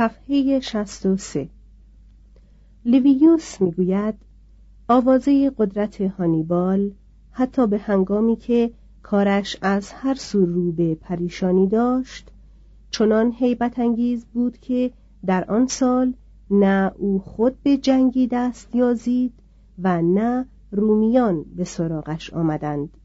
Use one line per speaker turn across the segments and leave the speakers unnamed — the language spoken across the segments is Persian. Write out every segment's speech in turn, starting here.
صفحه 63 لیویوس می‌گوید آوازه قدرت هانیبال حتی به هنگامی که کارش از هر سو رو به پریشانی داشت چنان حیبت انگیز بود که در آن سال نه او خود به جنگی دست یازید و نه رومیان به سراغش آمدند.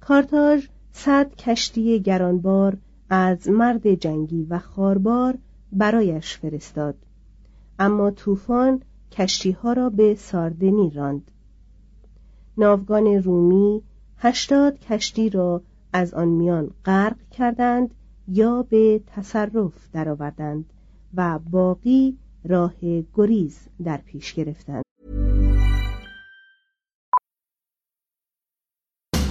کارتاژ صد کشتی گرانبار از مرد جنگی و خاربار برایش فرستاد. اما طوفان کشتیها را به ساردنی راند. ناوگان رومی هشتاد کشتی را از آن میان غرق کردند یا به تصرف درآوردند و باقی راه گریز در پیش گرفتند.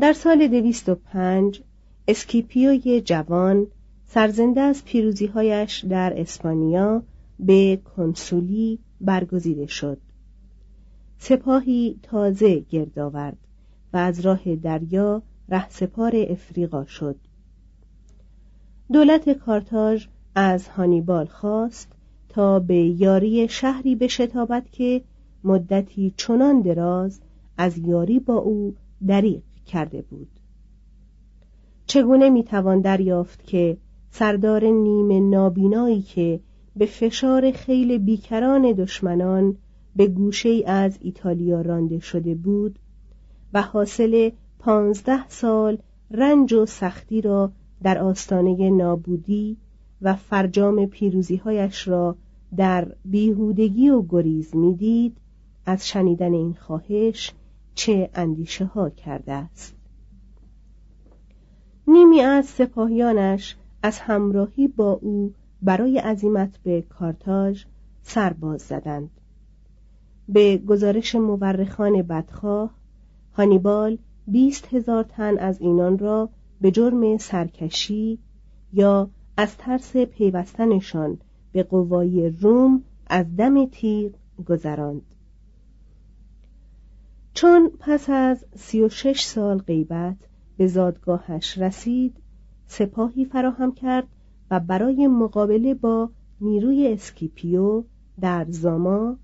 در سال 205 اسکیپیوی جوان سرزنده از پیروزیهایش در اسپانیا به کنسولی برگزیده شد. سپاهی تازه گرد آورد و از راه دریا رهسپار افریقا شد. دولت کارتاژ از هانیبال خواست تا به یاری شهری بشتابد که مدتی چنان دراز از یاری با او دریغ کرده بود. چگونه می‌توان دریافت که سردار نیم نابینایی که به فشار خیل بیکران دشمنان به گوشه از ایتالیا رانده شده بود و حاصل پانزده سال رنج و سختی را در آستانه نابودی و فرجام پیروزیهایش را در بیهودگی و گریز می‌دید از شنیدن این خواهش چه اندیشه ها کرده است. نیمی از سپاهیانش از همراهی با او برای عزیمت به کارتاژ سرباز زدند. به گزارش مورخان بدخواه هانیبال بیست هزار تن از اینان را به جرم سرکشی یا از ترس پیوستنشان به قوای روم از دم تیغ گذراند. چون پس از سی و شش سال غیبت به زادگاهش رسید سپاهی فراهم کرد و برای مقابله با نیروی اسکیپیو در زاما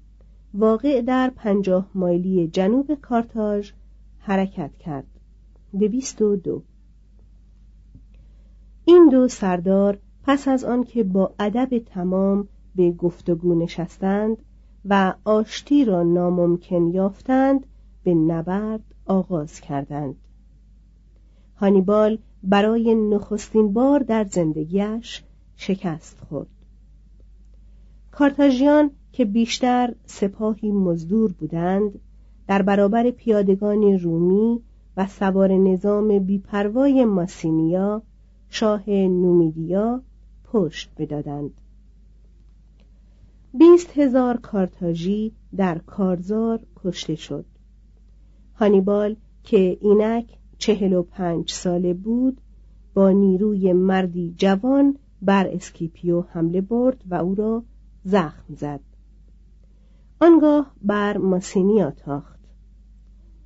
واقع در پنجاه مایلی جنوب کارتاژ حرکت کرد. دویست و دو. این دو سردار پس از آنکه با ادب تمام به گفتگو نشستند و آشتی را ناممکن یافتند به نبرد آغاز کردند. هانیبال برای نخستین بار در زندگیش شکست خورد. کارتاژیان که بیشتر سپاهی مزدور بودند در برابر پیادگان رومی و سواره نظام بیپروای ماسینیا شاه نومیدیا پشت بدادند. بیست هزار کارتاژی در کارزار کشته شد. هانیبال که اینک چهل و پنج ساله بود با نیروی مردی جوان بر اسکیپیو حمله برد و او را زخم زد. آنگاه بر ماسینیا تاخت.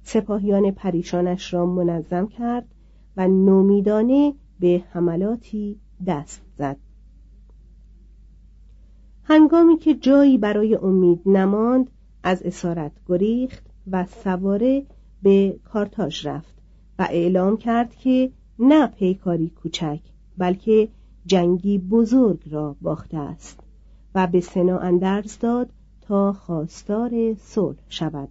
سپاهیان پریشانش را منظم کرد و نومیدانه به حملاتی دست زد. هنگامی که جایی برای امید نماند از اسارت گریخت و سواره به کارتاژ رفت و اعلام کرد که نه پیکاری کوچک بلکه جنگی بزرگ را باخته است و به سنا اندرز داد تا خواستار صلح شود.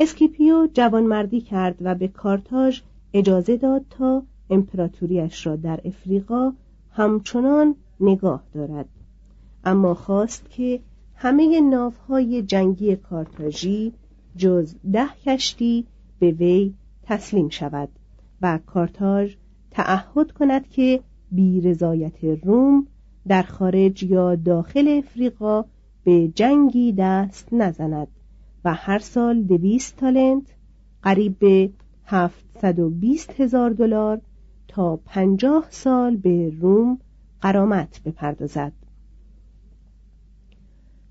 اسکیپیو جوانمردی کرد و به کارتاژ اجازه داد تا امپراتوریش را در افریقا همچنان نگاه دارد. اما خواست که همه ناوهای جنگی کارتاژی جز ده کشتی به وی تسلیم شود و کارتاژ تعهد کند که بی رضایت روم در خارج یا داخل افریقا به جنگی دست نزند و هر سال دویست تالنت قریب به هفتصد و بیست هزار دلار تا پنجاه سال به روم قرامت بپردازد.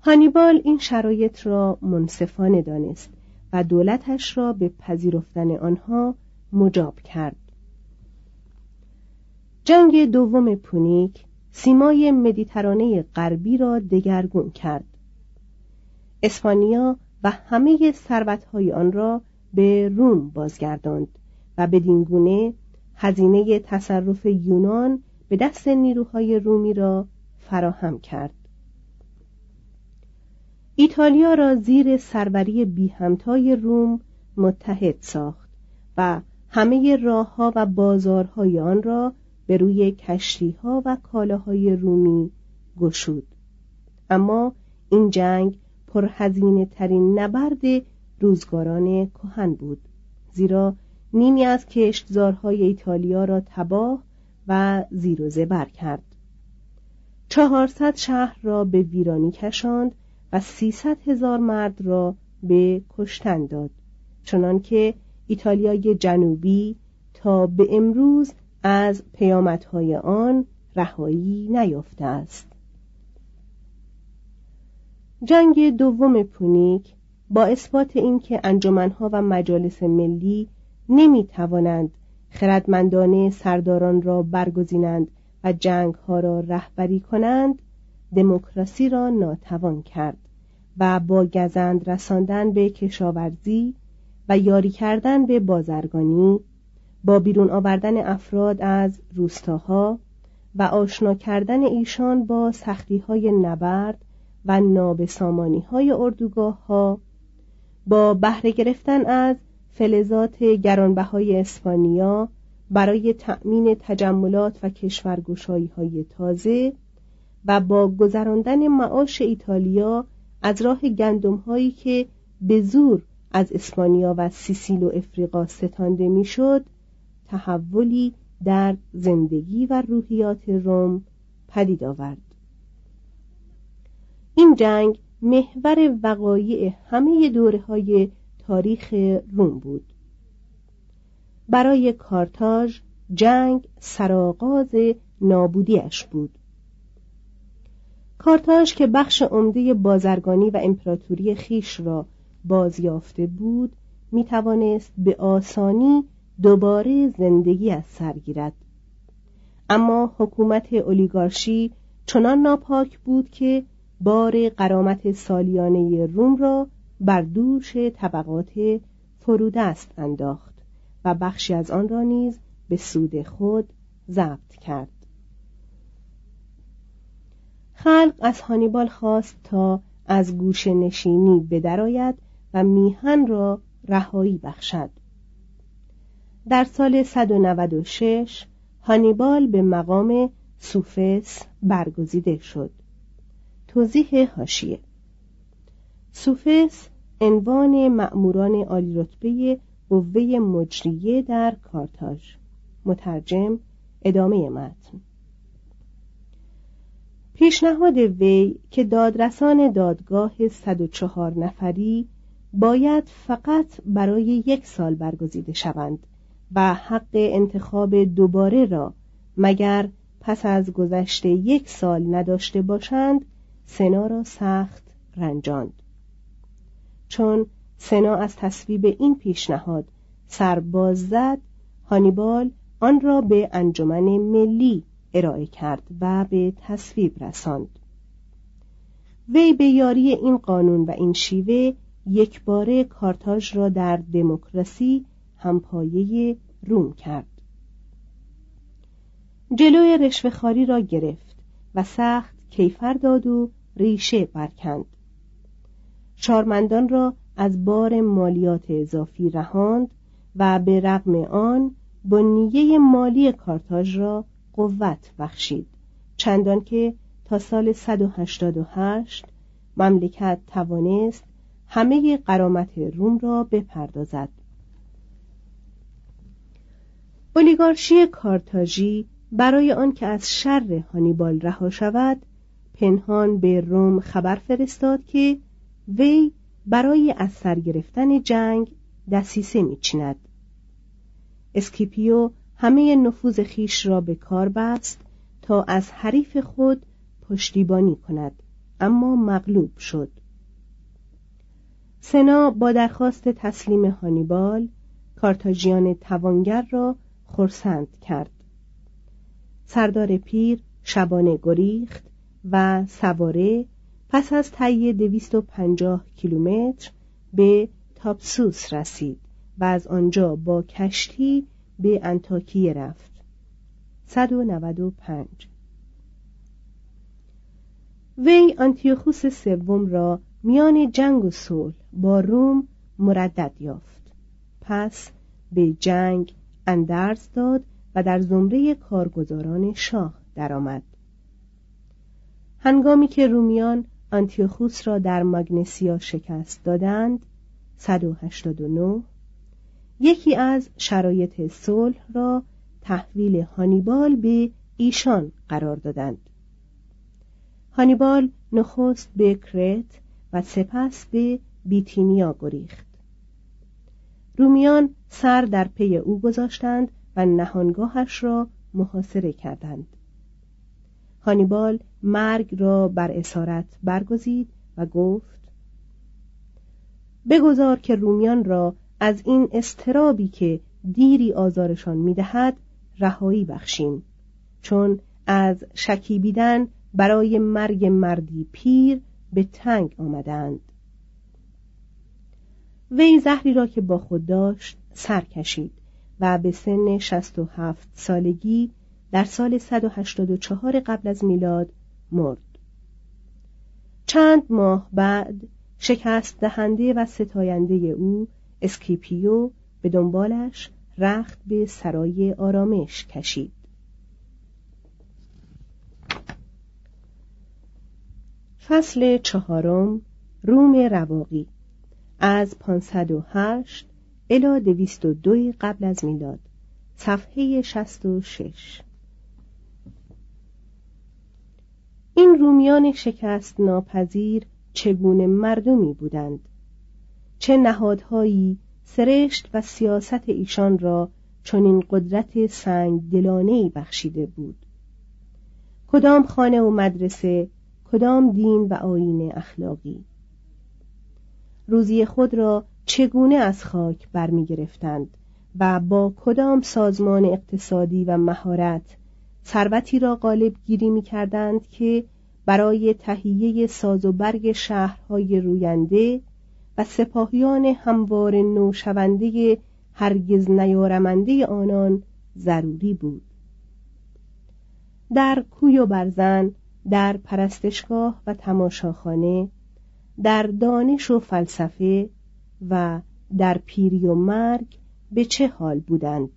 هانیبال این شرایط را منصفانه دانست و دولتش را به پذیرفتن آنها مجاب کرد. جنگ دوم پونیک سیمای مدیترانه غربی را دگرگون کرد. اسپانیا و همه ثروتهای آن را به روم بازگرداند و بدین گونه هزینه تصرف یونان به دست نیروهای رومی را فراهم کرد. ایتالیا را زیر سروری بی همتای روم متحد ساخت و همه راهها و بازارهای آن را به روی کشتیها و کالاهای رومی گشود. اما این جنگ پرهزینه ترین نبرد روزگاران کهن بود زیرا نیمی از کشتزارهای ایتالیا را تباه و زیر و زبر کرد. چهارصد شهر را به ویرانی کشاند و سیصد هزار مرد را به کشتن داد. چنانکه ایتالیای جنوبی تا به امروز از پیامدهای آن رهایی نیافته است. جنگ دوم پونیک با اثبات اینکه انجمنها و مجالس ملی نمی توانند خردمندانه سرداران را برگزینند و جنگها را رهبری کنند دموکراسی را ناتوان کرد. و با گزند رساندن به کشاورزی و یاری کردن به بازرگانی با بیرون آوردن افراد از روستاها و آشنا کردن ایشان با سختی های نبرد و نابسامانی های اردوگاه ها با بهره گرفتن از فلزات گرانبهای اسپانیا برای تأمین تجملات و کشورگشایی های تازه و با گذراندن معاش ایتالیا از راه گندم هایی که به زور از اسپانیا و سیسیل و افریقا ستانده می‌شد تحولی در زندگی و روحیات روم پدید آورد. این جنگ محور وقایع همه دوره های تاریخ روم بود. برای کارتاژ جنگ سرآغاز نابودیش بود. کارتاژ که بخش عمده بازرگانی و امپراتوری خیش را بازیافته بود می توانست به آسانی دوباره زندگی از سر گیرد. اما حکومت اولیگارشی چنان ناپاک بود که بار قرامت سالیانه روم را بر دوش طبقات فرودست انداخت و بخشی از آن را نیز به سود خود ضبط کرد. خلق از هانیبال خواست تا از گوش نشینی بدرآید و میهن را رهایی بخشد. در سال 196 هانیبال به مقام سوفس برگزیده شد. توضیح هاشیه سوفس عنوان مأموران عالی رتبه قوه مجریه در کارتاژ. مترجم ادامه متن. پیشنهاد وی که دادرسان دادگاه 104 نفری باید فقط برای یک سال برگزیده شوند و حق انتخاب دوباره را مگر پس از گذشته یک سال نداشته باشند سنا را سخت رنجاند. چون سنا از تصویب این پیشنهاد سرباز زد هانیبال آن را به انجمن ملی ارائه کرد و به تصویب رساند. وی به یاری این قانون و این شیوه یک باره کارتاژ را در دموکراسی همپایه روم کرد. جلوی رشوهخواری را گرفت و سخت کیفر داد و ریشه برکند. شارمندان را از بار مالیات اضافی رهاند و به رغم آن بنیه مالی کارتاژ را قوت بخشید. چندان که تا سال 188 مملکت توانست همه قرامت روم را بپردازد. اولیگارشی کارتاژی برای آنکه از شر هانیبال رها شود پنهان به روم خبر فرستاد که وی برای از سر گرفتن جنگ دسیسه میچیند. اسکیپیو همه نفوذ خیش را به کار بست تا از حریف خود پشتیبانی کند اما مغلوب شد. سنا با درخواست تسلیم هانیبال کارتاژیان توانگر را خرسند کرد. سردار پیر شبانه گریخت و سواره پس از طی دویست و پنجاه کیلومتر به تاپسوس رسید و از آنجا با کشتی به انتاکیه رفت. 195 وی آنتیوخوس سوم را میان جنگ و صلح با روم مردد یافت. پس به جنگ اندرز داد و در زمره کارگزاران شاه درآمد. هنگامی که رومیان آنتیوخوس را در ماگنسیا شکست دادند 189 یکی از شرایط صلح را تحویل هانیبال به ایشان قرار دادند. هانیبال نخست به کرت و سپس به بیتینیا گریخت. رومیان سر در پی او گذاشتند و نهانگاهش را محاصره کردند. هانیبال مرگ را بر اسارت برگزید و گفت بگذار که رومیان را از این استرابی که دیری آزارشان می‌دهد رهایی بخشیم. چون از شکیبیدن برای مرگ مردی پیر به تنگ آمدند. وی زهری را که با خود داشت سر کشید و به سن 67 سالگی در سال 184 قبل از میلاد مرد. چند ماه بعد شکست دهنده و ستاینده او اسکیپیو به دنبالش رخت به سرای آرامش کشید. فصل چهارم روم رواقی. از 508 الی 202 قبل از میلاد. صفحه 66 این رومیان شکست ناپذیر چگونه مردمی بودند؟ چه نهادهایی سرشت و سیاست ایشان را چنین قدرت سنگ دلانهی بخشیده بود. کدام خانه و مدرسه کدام دین و آیین اخلاقی؟ روزی خود را چگونه از خاک برمیگرفتند و با کدام سازمان اقتصادی و مهارت ثروتی را غالب گیری می کردند که برای تهیه ساز و برگ شهرهای روینده سپاهیان هموار نوشونده هرگز نیارمنده آنان ضروری بود. در کوی و برزن در پرستشگاه و تماشاخانه در دانش و فلسفه و در پیری و مرگ به چه حال بودند؟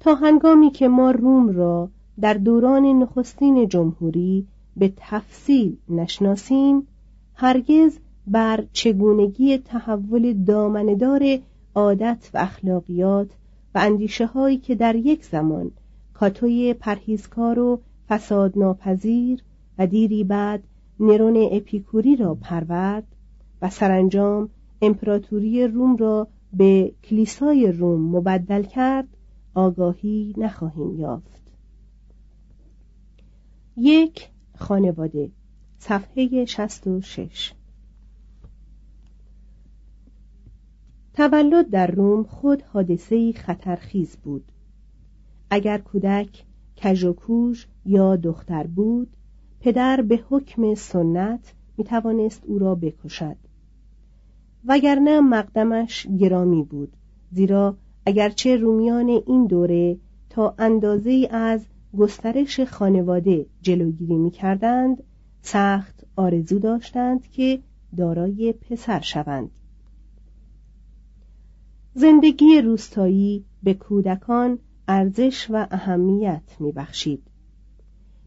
تا هنگامی که ما روم را در دوران نخستین جمهوری به تفصیل نشناسیم هرگز بر چگونگی تحول دامندار عادت و اخلاقیات و اندیشه هایی که در یک زمان کاتوی پرهیزکار و فساد ناپذیر و دیری بعد نرون اپیکوری را پرورد و سرانجام امپراتوری روم را به کلیسای روم مبدل کرد آگاهی نخواهیم یافت. یک خانواده صفحه 66 تولد در روم خود حادثه‌ای خطرخیز بود. اگر کودک کژ یا دختر بود پدر به حکم سنت می توانست او را بکشد. وگرنه مقدمش گرامی بود زیرا اگرچه رومیان این دوره تا اندازه از گسترش خانواده جلوگیری می کردند سخت آرزو داشتند که دارای پسر شوند. زندگی روستایی به کودکان ارزش و اهمیت میبخشید.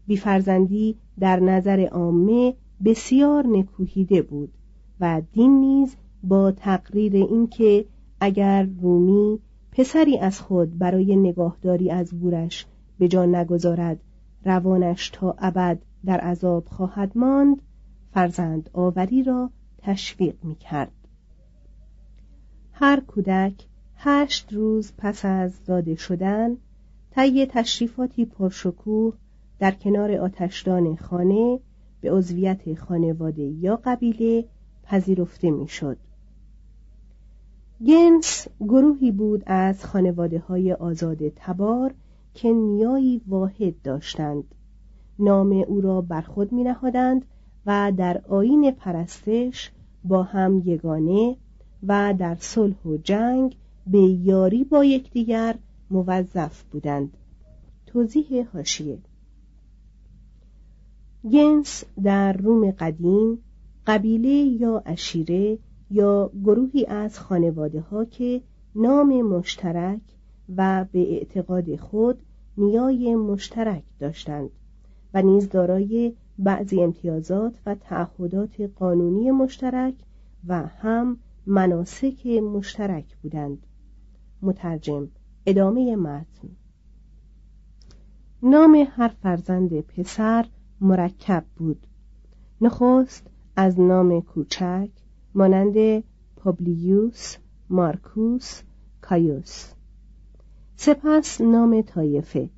بیفرزندی در نظر عامه بسیار نکوهیده بود و دین نیز با تقریر اینکه اگر رومی پسری از خود برای نگاهداری از گورش به جان نگذارد روانش تا ابد در عذاب خواهد ماند فرزند آوری را تشویق می کرد. هر کودک هشت روز پس از زاده شدن طی تشریفاتی پرشکوه در کنار آتشدان خانه به عضویت خانواده یا قبیله پذیرفته می‌شد. گنس گروهی بود از خانواده های آزاد تبار که نیایی واحد داشتند نام او را بر خود می نهادند و در آین پرستش با هم یگانه و در صلح و جنگ به یاری با یکدیگر موظف بودند. توضیح هاشیه گنس در روم قدیم قبیله یا اشیره یا گروهی از خانواده ها که نام مشترک و به اعتقاد خود نیای مشترک داشتند. و نیز دارای بعضی امتیازات و تعهدات قانونی مشترک و هم مناسک مشترک بودند. مترجم ادامه متن. نام هر فرزند پسر مرکب بود. نخست از نام کوچک مانند پابلیوس مارکوس کایوس. سپس نام طایفه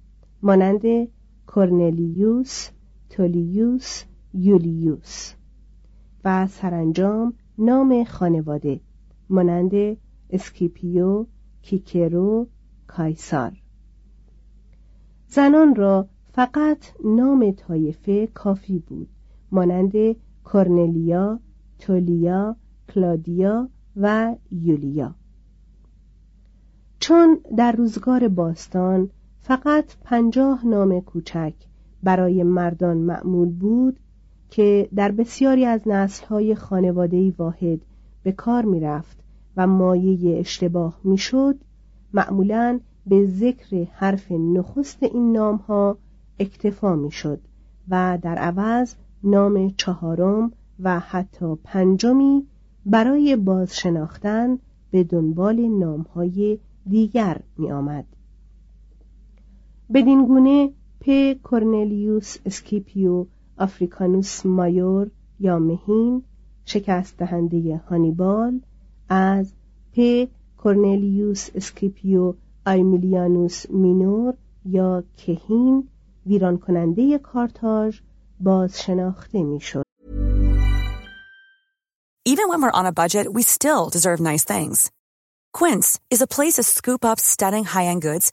مانند کورنلیوس تولیوس یولیوس و سرانجام نام خانواده مانند اسکیپیو کیکرو کایسار. زنان را فقط نام طایفه کافی بود مانند کورنلیا تولیا کلادیا و یولیا. چون در روزگار باستان فقط پنجاه نام کوچک برای مردان معمول بود که در بسیاری از نسلهای خانوادهی واحد به کار می رفت و مایه اشتباه می شد معمولا به ذکر حرف نخست این نام ها اکتفا می شد و در عوض نام چهارم و حتی پنجمی برای بازشناختن به دنبال نامهای دیگر می آمد. بدین گونه پ کورنلیوس اسکیپیو آفریکانوس مایور یا مهین شکست دهنده هانیبال از پ کورنلیوس اسکیپیو آیمیلیانوس مینور یا کهین ویران کننده کارتاژ باز شناخته می‌شد.
Even when we're on a budget, we still deserve nice things. Quince is a place to scoop up stunning high-end goods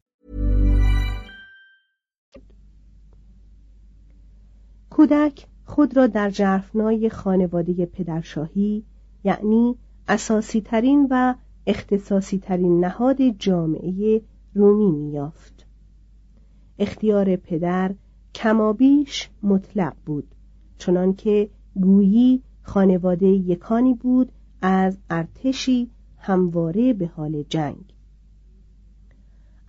کودک خود را در جرفنای خانواده پدرشاهی یعنی اساسی ترین و اختصاصی ترین نهاد جامعه رومی میافت. اختیار پدر کمابیش مطلق بود چنانکه گویی خانواده یکانی بود از ارتشی همواره به حال جنگ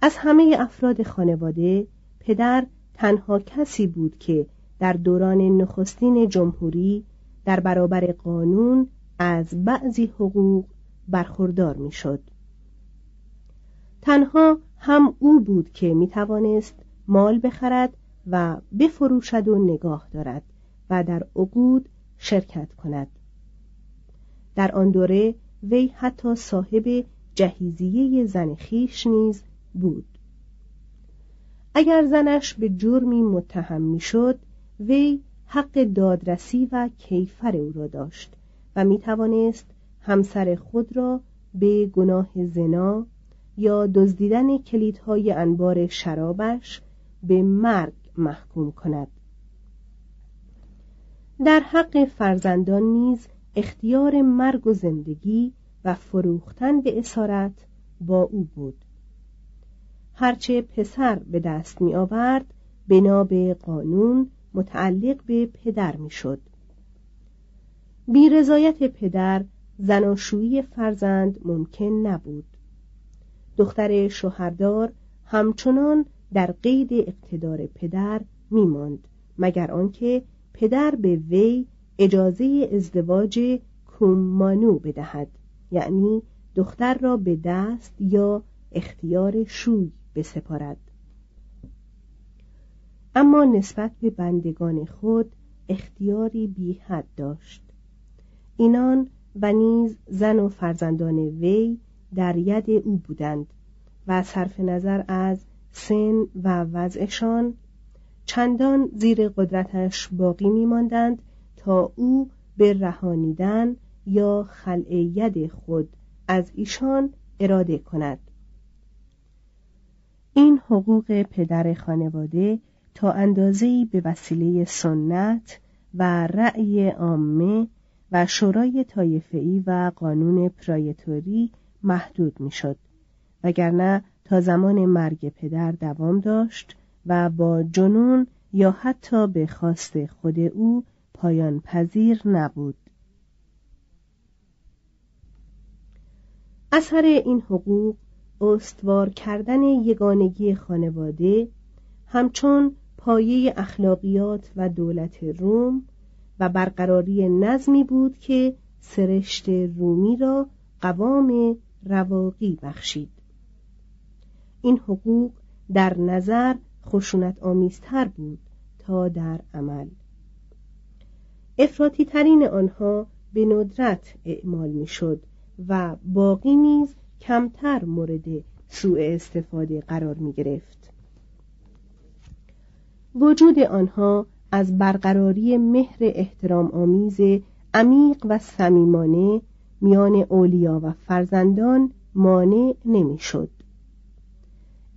از همه افراد خانواده پدر تنها کسی بود که در دوران نخستین جمهوری در برابر قانون از بعضی حقوق برخوردار می‌شد. تنها هم او بود که می توانست مال بخرد و بفروشد و نگاه دارد و در عقود شرکت کند در آن دوره وی حتی صاحب جهیزیه زن خیش نیز بود اگر زنش به جرمی متهم می‌شد وی حق دادرسی و کیفر او را داشت و می توانست همسر خود را به گناه زنا یا دزدیدن کلیدهای انبار شرابش به مرگ محکوم کند. در حق فرزندان نیز اختیار مرگ و زندگی و فروختن به اسارت با او بود. هرچه پسر به دست می آورد به قانون متعلق به پدر می‌شد. بی رضایت پدر زناشویی فرزند ممکن نبود دختر شوهردار همچنان در قید اقتدار پدر میماند مگر آنکه پدر به وی اجازه ازدواج کومانو بدهد یعنی دختر را به دست یا اختیار شوی بسپارد اما نسبت به بندگان خود اختیاری بی حد داشت. اینان و نیز زن و فرزندان وی در ید او بودند و صرف نظر از سن و وضعشان چندان زیر قدرتش باقی میماندند تا او به رهانیدن یا خلع ید خود از ایشان اراده کند. این حقوق پدر خانواده تا اندازه‌ای به وسیله سنت و رأی عامه و شورای طایفه‌ای و قانون پرایتوری محدود می‌شد. وگرنه تا زمان مرگ پدر دوام داشت و با جنون یا حتی به خواست خود او پایان پذیر نبود. اثر این حقوق استوار کردن یگانگی خانواده همچون پایه اخلاقیات و دولت روم و برقراری نظمی بود که سرشت رومی را قوام رواقی بخشید این حقوق در نظر خشونت آمیزتر بود تا در عمل افراطی ترین آنها به ندرت اعمال می‌شد و باقی نیز کمتر مورد سوء استفاده قرار می گرفت. وجود آنها از برقراری مهر احترام آمیز عمیق و صمیمانه میان اولیا و فرزندان مانع نمی‌شد.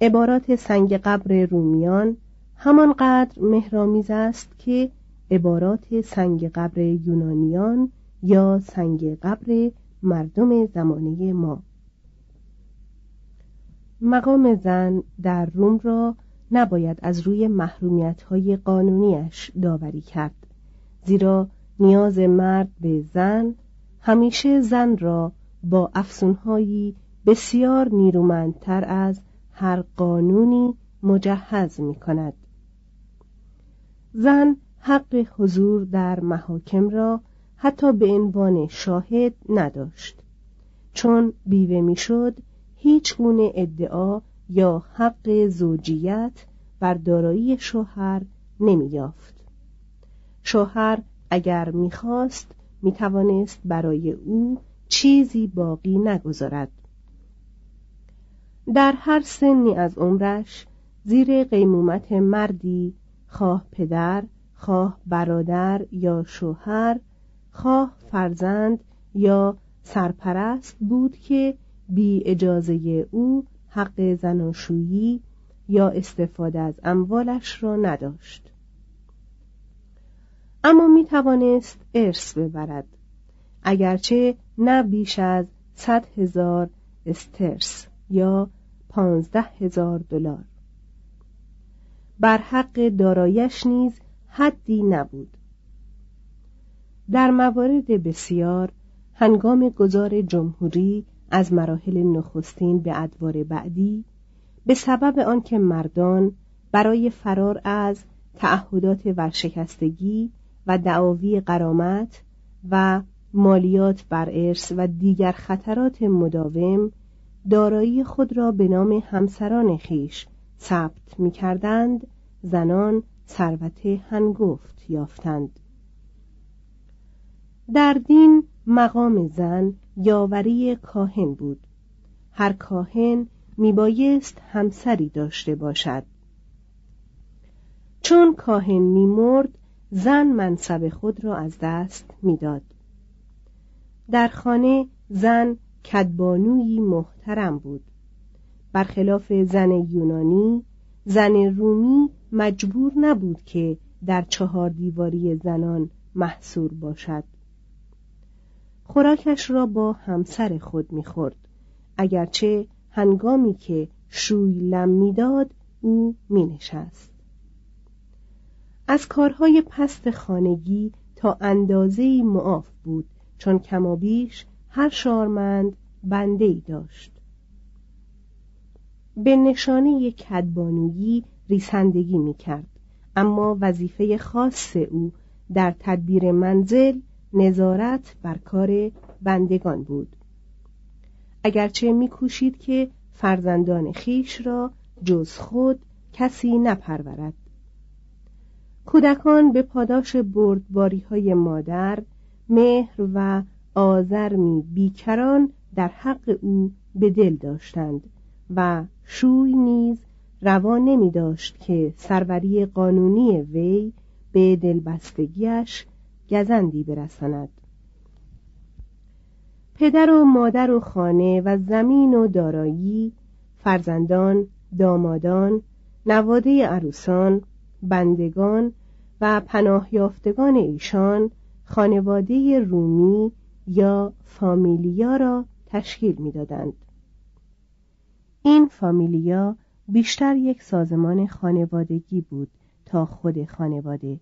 عبارات سنگ قبر رومیان همانقدر مهرامیز است که عبارات سنگ قبر یونانیان یا سنگ قبر مردم زمانه ما مقام زن در روم را نباید از روی محرومیت های قانونیش داوری کرد. زیرا نیاز مرد به زن همیشه زن را با افسونهایی بسیار نیرومندتر از هر قانونی مجهز می کند زن حق حضور در محاکم را حتی به عنوان شاهد نداشت. چون بیوه می‌شد هیچ گونه ادعا یا حق زوجیت بر دارایی شوهر نمییافت. شوهر اگر می‌خواست می‌توانست برای او چیزی باقی نگذارد. در هر سنی از عمرش زیر قیمومت مردی خواه پدر خواه برادر یا شوهر خواه فرزند یا سرپرست بود که بی اجازه او حق زناشویی یا استفاده از اموالش را نداشت. اما می توانست ارث ببرد اگرچه نه بیش از صد هزار استرس یا پانزده هزار دلار. بر حق دارایش نیز حدی نبود. در موارد بسیار هنگام گذار جمهوری از مراحل نخستین به ادوار بعدی به سبب آنکه مردان برای فرار از تعهدات ورشکستگی و دعاوی قرامت و مالیات بر ارث و دیگر خطرات مداوم دارایی خود را به نام همسران خیش ثبت می کردند زنان ثروت هنگفت یافتند. در دین مقام زن یاوری کاهن بود. هر کاهن میبایست همسری داشته باشد. چون کاهن میمرد زن منصب خود را از دست می‌داد. در خانه زن کدبانوی محترم بود. برخلاف زن یونانی زن رومی مجبور نبود که در چهار دیواری زنان محصور باشد. خوراکش را با همسر خود می‌خورد. اگرچه هنگامی که شوی لم می‌داد او مینشست. از کارهای پست خانگی تا اندازه معاف بود چون کمابیش هر شارمند بنده ای داشت. به نشانه کدبانویی ریسندگی می کرد اما وظیفه خاص او در تدبیر منزل نظارت بر کار بندگان بود. اگرچه میکوشید که فرزندان خیش را جز خود کسی نپرورد. کودکان به پاداش بردباری های مادر مهر و آزرمی بیکران در حق او به دل داشتند و شوی نیز روا نمی داشت که سروری قانونی وی به دلبستگیش گزندی برساند پدر و مادر و خانه و زمین و دارایی فرزندان دامادان نواده عروسان بندگان و پناه یافتگان ایشان خانواده رومی یا فامیلیا را تشکیل می‌دادند. این فامیلیا بیشتر یک سازمان خانوادگی بود تا خود خانواده.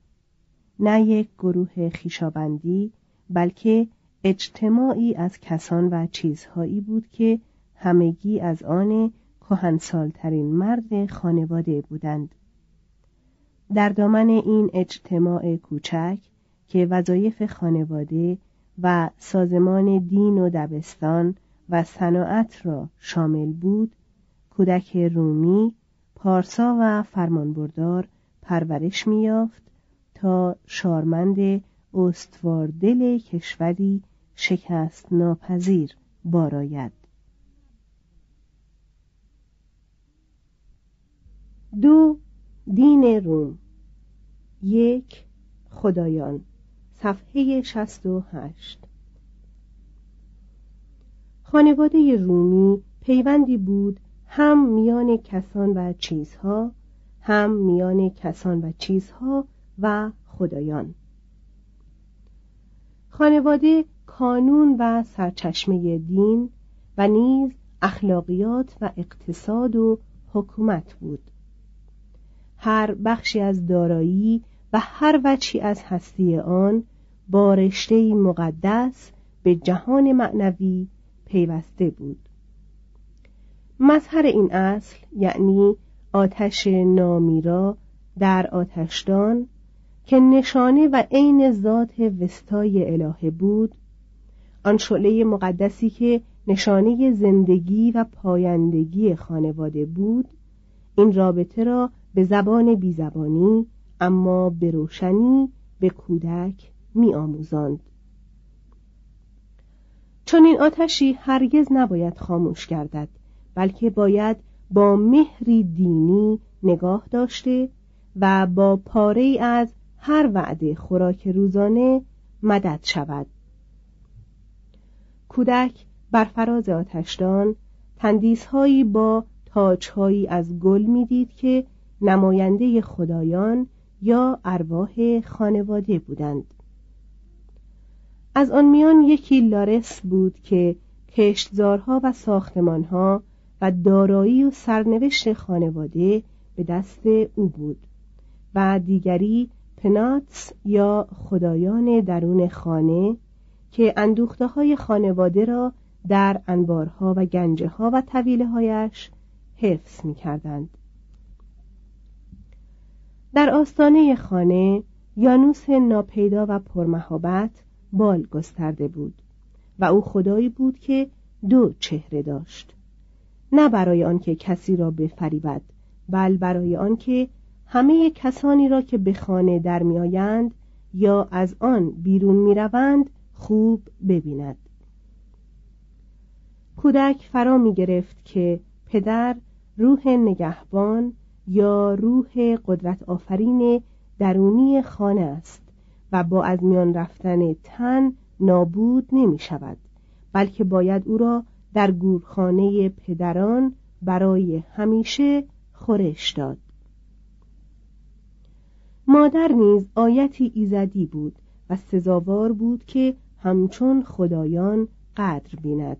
نه یک گروه خیشابندی بلکه اجتماعی از کسان و چیزهایی بود که همگی از آن کهنسالترین مرد خانواده بودند. در دامن این اجتماع کوچک که وظایف خانواده و سازمان دین و دبستان و صناعت را شامل بود کودک رومی پارسا و فرمانبردار پرورش میافت تا شارمند استواردل کشوری شکست ناپذیر باراید. دو دین روم. یک خدایان. صفحه 68 خانواده رومی پیوندی بود هم میان کسان و چیزها هم میان کسان و چیزها و خدایان. خانواده کانون و سرچشمه دین و نیز اخلاقیات و اقتصاد و حکومت بود. هر بخشی از دارایی و هر وچی از هستی آن با رشته مقدس به جهان معنوی پیوسته بود. مظهر این اصل یعنی آتش نامیرا در آتشدان که نشانه و عین ذات وستای الهه بود آن شعله مقدسی که نشانه زندگی و پایندگی خانواده بود این رابطه را به زبان بیزبانی اما به روشنی به کودک می آموزند. چون این آتشی هرگز نباید خاموش گردد بلکه باید با مهری دینی نگاه داشته و با پاره از هر وعده خوراک روزانه مدد شود. کودک بر فراز آتشدان تندیسهایی با تاجهایی از گل می‌دید که نماینده خدایان یا ارواح خانواده بودند. از آن میان یکی لارس بود که کشتزارها و ساختمانها و دارایی و سرنوشت خانواده به دست او بود و دیگری پناتس یا خدایان درون خانه که اندوخته های خانواده را در انبارها و گنجه ها و طویله هایش حفظ می کردند. در آستانه خانه یانوس ناپیدا و پرمهابت بال گسترده بود و او خدایی بود که دو چهره داشت نه برای آنکه کسی را بفریبد بل برای آنکه همه کسانی را که به خانه در میآیند یا از آن بیرون می‌روند خوب ببیند. کودک فرا می گرفت که پدر روح نگهبان یا روح قدرت آفرین درونی خانه است و با از میان رفتن تن نابود نمی شود بلکه باید او را در گورخانه پدران برای همیشه خورش داد. مادر نیز آیتی ایزدی بود و سزاوار بود که همچون خدایان قدر بیند.